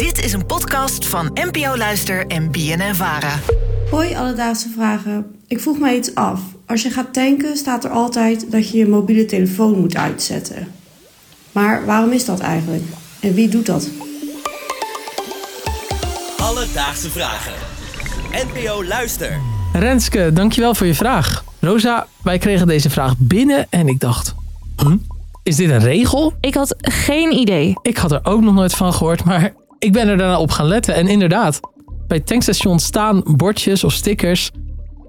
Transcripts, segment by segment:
Dit is een podcast van NPO Luister en BNN Vara. Hoi alledaagse vragen. Ik vroeg mij iets af. Als je gaat tanken staat er altijd dat je je mobiele telefoon moet uitzetten. Maar waarom is dat eigenlijk? En wie doet dat? Alledaagse vragen. NPO Luister. Renske, dankjewel voor je vraag. Rosa, wij kregen deze vraag binnen en ik dacht... Hm? Is dit een regel? Ik had geen idee. Ik had er ook nog nooit van gehoord, maar ik ben er daarna op gaan letten. En inderdaad, bij tankstations staan bordjes of stickers...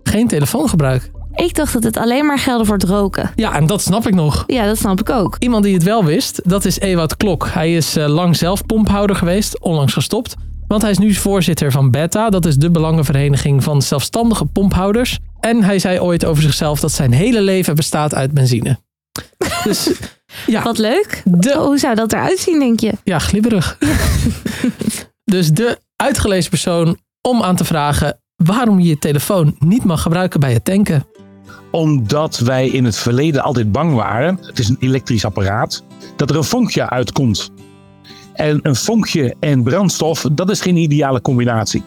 geen telefoongebruik. Ik dacht dat het alleen maar geldde voor het roken. Ja, en dat snap ik nog. Ja, dat snap ik ook. Iemand die het wel wist, dat is Ewout Klok. Hij is eh, lang zelf pomphouder geweest, onlangs gestopt. Want hij is nu voorzitter van BETA, dat is de belangenvereniging van zelfstandige pomphouders. En hij zei ooit over zichzelf dat zijn hele leven bestaat uit benzine. Dus ja, Wat leuk. De- Hoe zou dat eruit zien, denk je? ja glibberig. dus de uitgelezen persoon om aan te vragen waarom je je telefoon niet mag gebruiken bij het tanken. Omdat wij in het verleden altijd bang waren, het is een elektrisch apparaat, dat er een vonkje uitkomt. En een vonkje en brandstof, dat is geen ideale combinatie.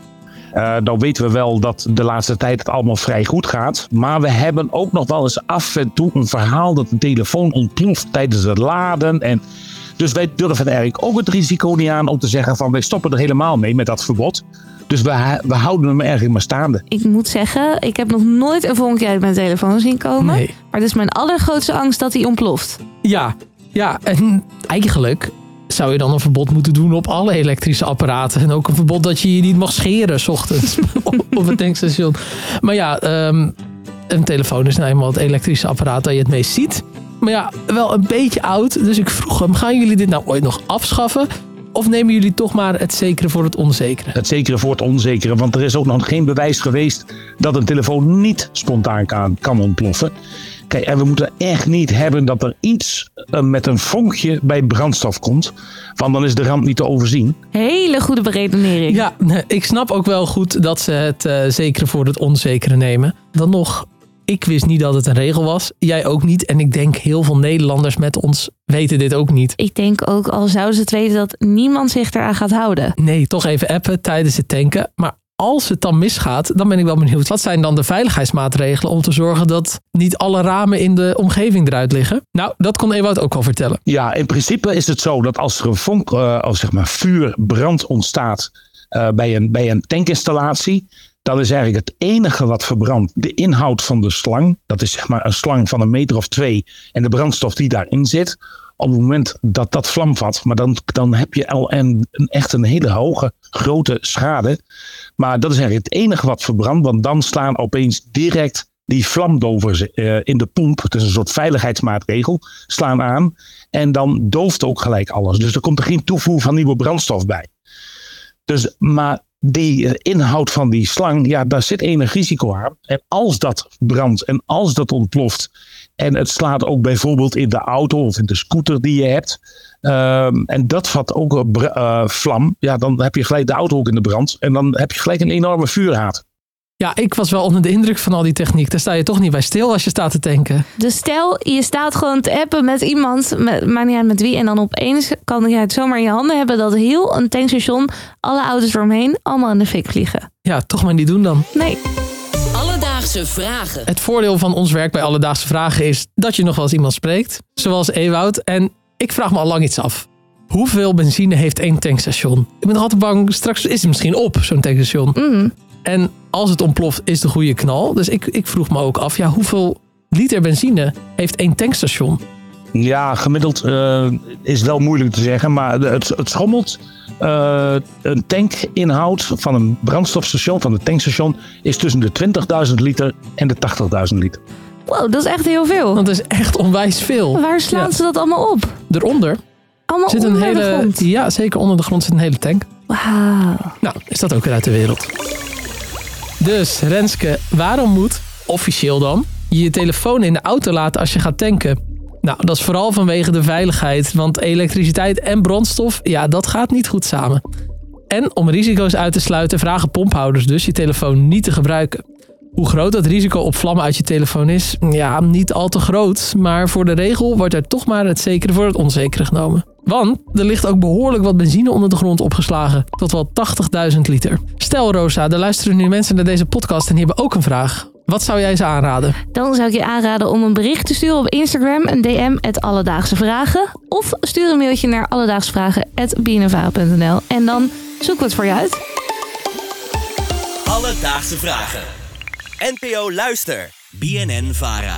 Eh dan weten we wel dat de laatste tijd het allemaal vrij goed gaat. Maar we hebben ook nog wel eens af en toe een verhaal dat de telefoon ontploft tijdens het laden. En dus wij durven eigenlijk ook het risico niet aan om te zeggen van wij stoppen er helemaal mee met dat verbod. Dus we, we houden hem eigenlijk maar staande. Ik moet zeggen, ik heb nog nooit een vonkje uit mijn telefoon zien komen. Nee. Maar het is mijn allergrootste angst dat hij ontploft. Ja, ja, en eigenlijk zou je dan een verbod moeten doen op alle elektrische apparaten. En ook een verbod dat je je niet mag scheren 's ochtends op het tankstation. Maar ja, ehm, een telefoon is nou eenmaal het elektrische apparaat dat je het meest ziet. Maar ja, wel een beetje oud. Dus ik vroeg hem, gaan jullie dit nou ooit nog afschaffen? Of nemen jullie toch maar het zekere voor het onzekere? Het zekere voor het onzekere, want er is ook nog geen bewijs geweest dat een telefoon niet spontaan kan, kan ontploffen. Kijk, en we moeten echt niet hebben dat er iets eh, met een vonkje bij brandstof komt, want dan is de ramp niet te overzien. Hele goede beredenering. Ja, nee, ik snap ook wel goed dat ze het eh, zekere voor het onzekere nemen. Dan nog, ik wist niet dat het een regel was. Jij ook niet. En ik denk heel veel Nederlanders met ons weten dit ook niet. Ik denk ook, al zouden ze het weten, dat niemand zich eraan gaat houden. Nee, toch even appen tijdens het tanken. Maar als het dan misgaat, dan ben ik wel benieuwd. Wat zijn dan de veiligheidsmaatregelen om te zorgen dat niet alle ramen in de omgeving eruit liggen? Nou, dat kon Ewout ook al vertellen. Ja, in principe is het zo dat als er een vonk, of zeg maar vuur, brand ontstaat eh, bij, een, bij een tankinstallatie, dan is eigenlijk het enige wat verbrandt de inhoud van de slang. Dat is zeg maar een slang van een meter of twee en de brandstof die daarin zit. Op het moment dat dat vlam vat, maar dan, dan heb je al een, echt een hele hoge, grote schade. Maar dat is eigenlijk het enige wat verbrandt, want dan slaan opeens direct die vlamdovers eh, in de pomp, het is een soort veiligheidsmaatregel, slaan aan. En dan dooft ook gelijk alles. Dus er komt er geen toevoer van nieuwe brandstof bij. Dus, maar die eh, inhoud van die slang, ja, daar zit enig risico aan. En als dat brandt en als dat ontploft. En het slaat ook bijvoorbeeld in de auto of in de scooter die je hebt. ehm, en dat vat ook eh, vlam. Ja, dan heb je gelijk de auto ook in de brand. En dan heb je gelijk een enorme vuurhaat. Ja, ik was wel onder de indruk van al die techniek. Daar sta je toch niet bij stil als je staat te tanken. Dus stel, je staat gewoon te appen met iemand, met, maakt niet uit met wie. En dan opeens kan je het zomaar in je handen hebben dat heel een tankstation, alle auto's eromheen, allemaal in de fik vliegen. Ja, toch maar niet doen dan. Nee, Alledaagse vragen. Het voordeel van ons werk bij Alledaagse Vragen is dat je nog wel eens iemand spreekt. Zoals Ewout. En ik vraag me al lang iets af. Hoeveel benzine heeft één tankstation? Ik ben altijd bang, straks is het misschien op, zo'n tankstation. Mhm. En als het ontploft, is de goede knal. Dus ik, ik vroeg me ook af, ja, hoeveel liter benzine heeft één tankstation? Ja, gemiddeld eh, is wel moeilijk te zeggen, maar de- het, het schommelt. Eh, een tankinhoud van een brandstofstation, van een tankstation, is tussen de 20.000 liter en de 80.000 liter. wow, dat is echt heel veel. Dat is echt onwijs veel. Waar slaan Ja. ze dat allemaal op? Eronder Allemaal zit een onder de hele. grond. Ja, zeker onder de grond zit een hele tank. Wauw. Nou, is dat ook weer uit de wereld. Dus Renske, waarom moet, officieel dan, je je telefoon in de auto laten als je gaat tanken? Nou, dat is vooral vanwege de veiligheid, want elektriciteit en brandstof, ja, dat gaat niet goed samen. En om risico's uit te sluiten vragen pomphouders dus je telefoon niet te gebruiken. Hoe groot dat risico op vlammen uit je telefoon is, ja, niet al te groot, maar voor de regel wordt er toch maar het zekere voor het onzekere genomen. Want er ligt ook behoorlijk wat benzine onder de grond opgeslagen. Tot wel 80.000 liter. Stel Rosa, er luisteren nu mensen naar deze podcast en die hebben ook een vraag. Wat zou jij ze aanraden? Dan zou ik je aanraden om een bericht te sturen op Instagram, een DM, het Alledaagse Vragen. Of stuur een mailtje naar alledaagsvragen.bnnvara.nl en dan zoeken we het voor je uit. Alledaagse vragen. NPO Luister. BNN Vara.